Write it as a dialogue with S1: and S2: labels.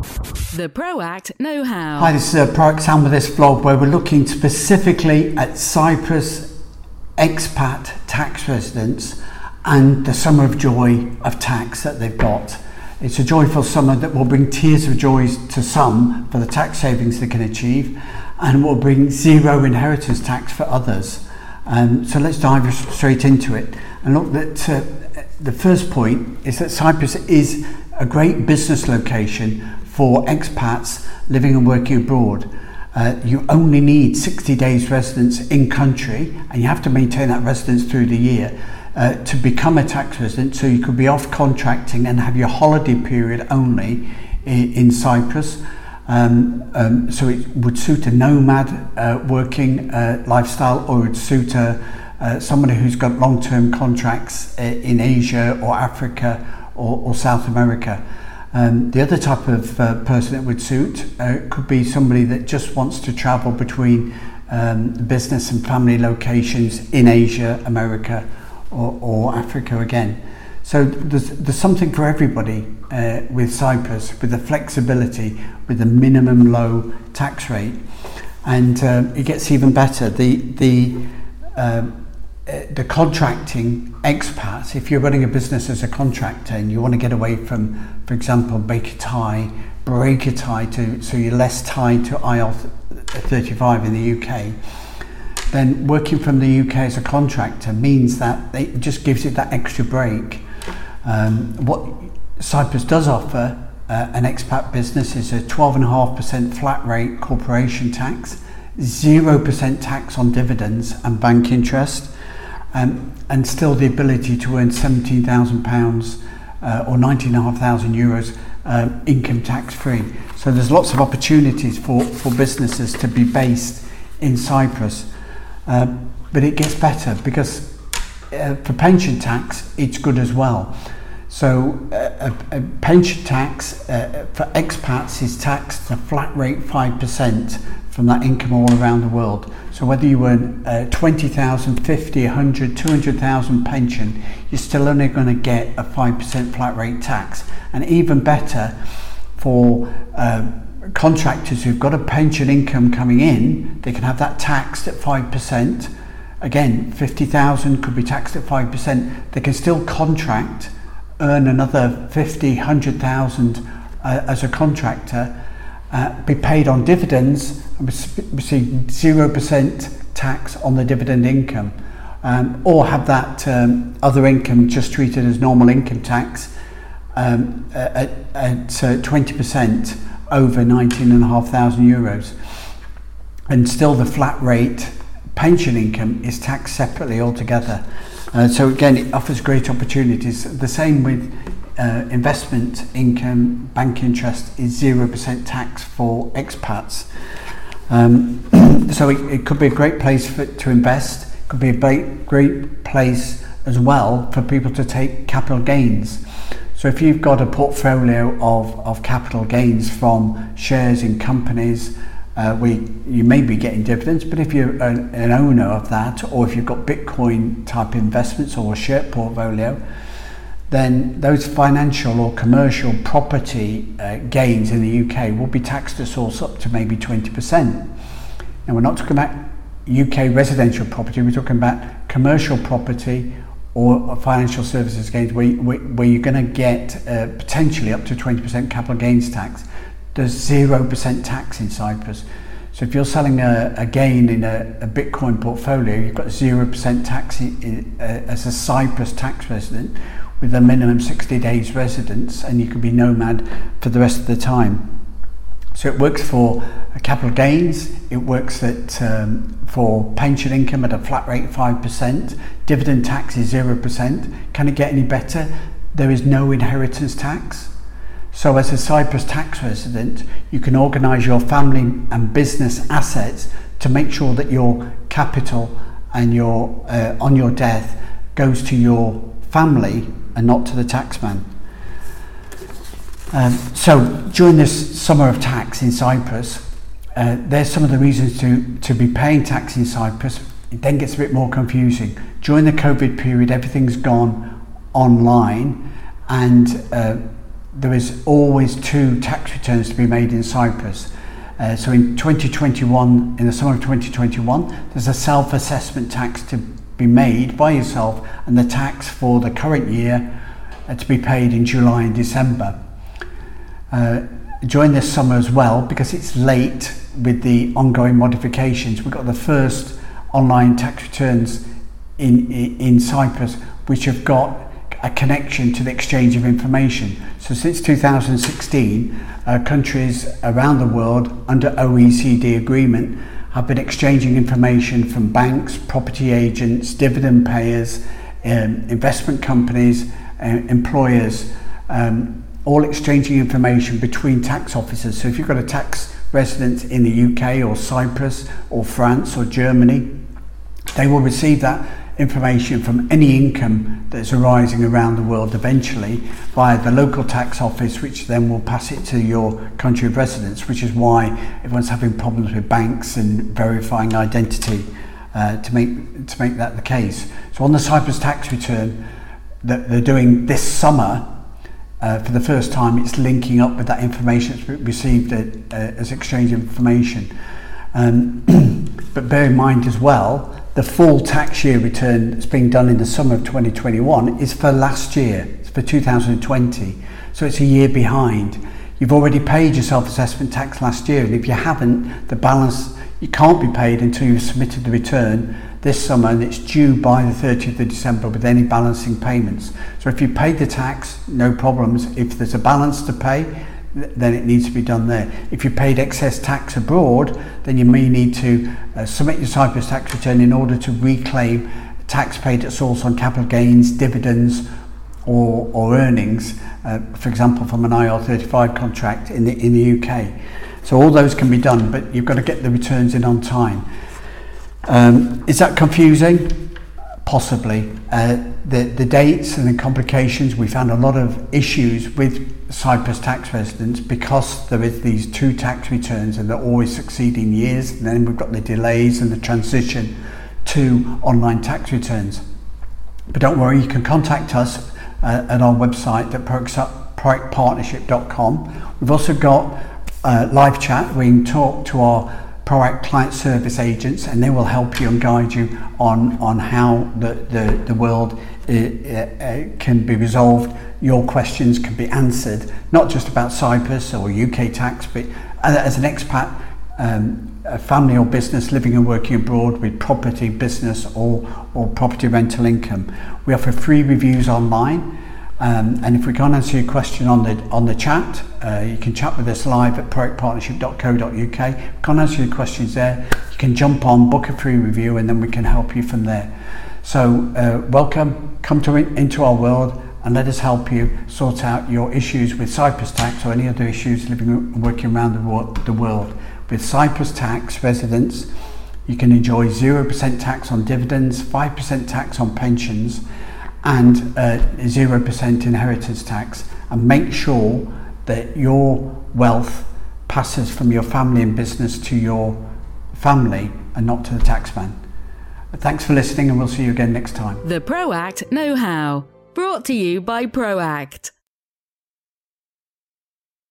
S1: The ProAct Know How.
S2: Hi, this is uh, ProAct Sam with this vlog where we're looking specifically at Cyprus expat tax residents and the summer of joy of tax that they've got. It's a joyful summer that will bring tears of joy to some for the tax savings they can achieve and will bring zero inheritance tax for others. Um, so let's dive straight into it and look that uh, the first point is that Cyprus is a great business location for expats living and working abroad. Uh, you only need 60 days residence in country and you have to maintain that residence through the year uh, to become a tax resident so you could be off contracting and have your holiday period only in, in Cyprus. Um, um, so it would suit a nomad uh, working uh, lifestyle or it would suit a, uh, somebody who's got long-term contracts uh, in Asia or Africa or, or South America. Um, the other type of uh, person that would suit uh, could be somebody that just wants to travel between um, business and family locations in Asia, America, or, or Africa again. So there's, there's something for everybody uh, with Cyprus, with the flexibility, with the minimum low tax rate. And uh, it gets even better. The, the um, the contracting expats, if you're running a business as a contractor and you want to get away from, for example, Baker Tie, Breaker Tie, to, so you're less tied to IR35 in the UK, then working from the UK as a contractor means that it just gives it that extra break. Um, what Cyprus does offer uh, an expat business is a 12.5% flat rate corporation tax, 0% tax on dividends and bank interest um, and still the ability to earn £17,000 uh, or 19,500 euros uh, income tax free. So there's lots of opportunities for, for businesses to be based in Cyprus. Uh, but it gets better because uh, for pension tax, it's good as well. So uh, a, a pension tax uh, for expats is taxed a flat rate 5% from that income all around the world. So whether you earn uh, 20,000, 50, 100, 200,000 pension, you're still only going to get a 5% flat rate tax. And even better for uh, contractors who've got a pension income coming in, they can have that taxed at 5%. Again, 50,000 could be taxed at 5%. They can still contract, earn another 50, 100,000 uh, as a contractor uh, be paid on dividends and receive 0% tax on the dividend income, um, or have that um, other income just treated as normal income tax um, at, at uh, 20% over 19,500 euros. And still the flat rate pension income is taxed separately altogether. Uh, so again, it offers great opportunities. The same with uh, investment income, bank interest is 0% tax for expats. Um, so it, it could be a great place for, to invest, it could be a great, great place as well for people to take capital gains. So if you've got a portfolio of, of capital gains from shares in companies, uh, you may be getting dividends, but if you're an, an owner of that, or if you've got Bitcoin type investments or a share portfolio, then those financial or commercial property uh, gains in the UK will be taxed at source up to maybe 20%. And we're not talking about UK residential property, we're talking about commercial property or financial services gains where, where, where you're going to get uh, potentially up to 20% capital gains tax. There's 0% tax in Cyprus. So if you're selling a, a gain in a, a Bitcoin portfolio, you've got 0% tax in, in, uh, as a Cyprus tax resident, with a minimum 60 days residence and you can be nomad for the rest of the time. So it works for capital gains, it works at, um, for pension income at a flat rate 5%, dividend tax is 0%. Can it get any better? There is no inheritance tax. So as a Cyprus tax resident, you can organise your family and business assets to make sure that your capital and your uh, on your death goes to your family and not to the taxman. Um, so during this summer of tax in Cyprus, uh, there's some of the reasons to, to be paying tax in Cyprus. It then gets a bit more confusing. During the COVID period, everything's gone online, and uh, there is always two tax returns to be made in Cyprus. Uh, so in 2021, in the summer of 2021, there's a self-assessment tax to be made by yourself and the tax for the current year uh, to be paid in July and December. Uh, during this summer as well, because it's late with the ongoing modifications, we've got the first online tax returns in, in Cyprus which have got a connection to the exchange of information. So since 2016, uh, countries around the world under OECD agreement have been exchanging information from banks, property agents, dividend payers, um, investment companies, uh, employers, um, all exchanging information between tax officers. So if you've got a tax resident in the UK or Cyprus or France or Germany, they will receive that information from any income that's arising around the world eventually via the local tax office, which then will pass it to your country of residence, which is why everyone's having problems with banks and verifying identity uh, to make to make that the case. So on the Cyprus tax return that they're doing this summer, uh, for the first time, it's linking up with that information that's received at, uh, as exchange information. Um, but bear in mind as well the full tax year return that's being done in the summer of 2021 is for last year, it's for 2020. So it's a year behind. You've already paid your self-assessment tax last year, and if you haven't, the balance you can't be paid until you've submitted the return this summer, and it's due by the 30th of December with any balancing payments. So if you paid the tax, no problems. If there's a balance to pay, then it needs to be done there. If you paid excess tax abroad, then you may need to uh, submit your Cyprus tax return in order to reclaim tax paid at source on capital gains, dividends, or, or earnings, uh, for example, from an IR35 contract in the, in the UK. So all those can be done, but you've got to get the returns in on time. Um, is that confusing? Possibly. Uh, the, the dates and the complications, we found a lot of issues with Cyprus tax residents because there is these two tax returns and they're always succeeding years. And then we've got the delays and the transition to online tax returns. But don't worry, you can contact us uh, at our website at proactpartnership.com. We've also got uh, live chat you can talk to our Proact client service agents and they will help you and guide you on, on how the, the, the world uh, uh, can be resolved. Your questions can be answered, not just about Cyprus or UK tax, but as an expat, um, a family or business living and working abroad with property, business or, or property rental income. We offer free reviews online um, and if we can't answer your question on the on the chat, uh, you can chat with us live at proactpartnership.co.uk. If we can't answer your questions there, you can jump on, book a free review, and then we can help you from there. So uh, welcome, come to into our world, and let us help you sort out your issues with Cyprus tax or any other issues living and working around the, the world. With Cyprus tax residents, you can enjoy 0% tax on dividends, 5% tax on pensions and uh, 0% inheritance tax and make sure that your wealth passes from your family and business to your family and not to the taxman. Thanks for listening and we'll see you again next time.
S1: The ProAct Know How, brought to you by ProAct.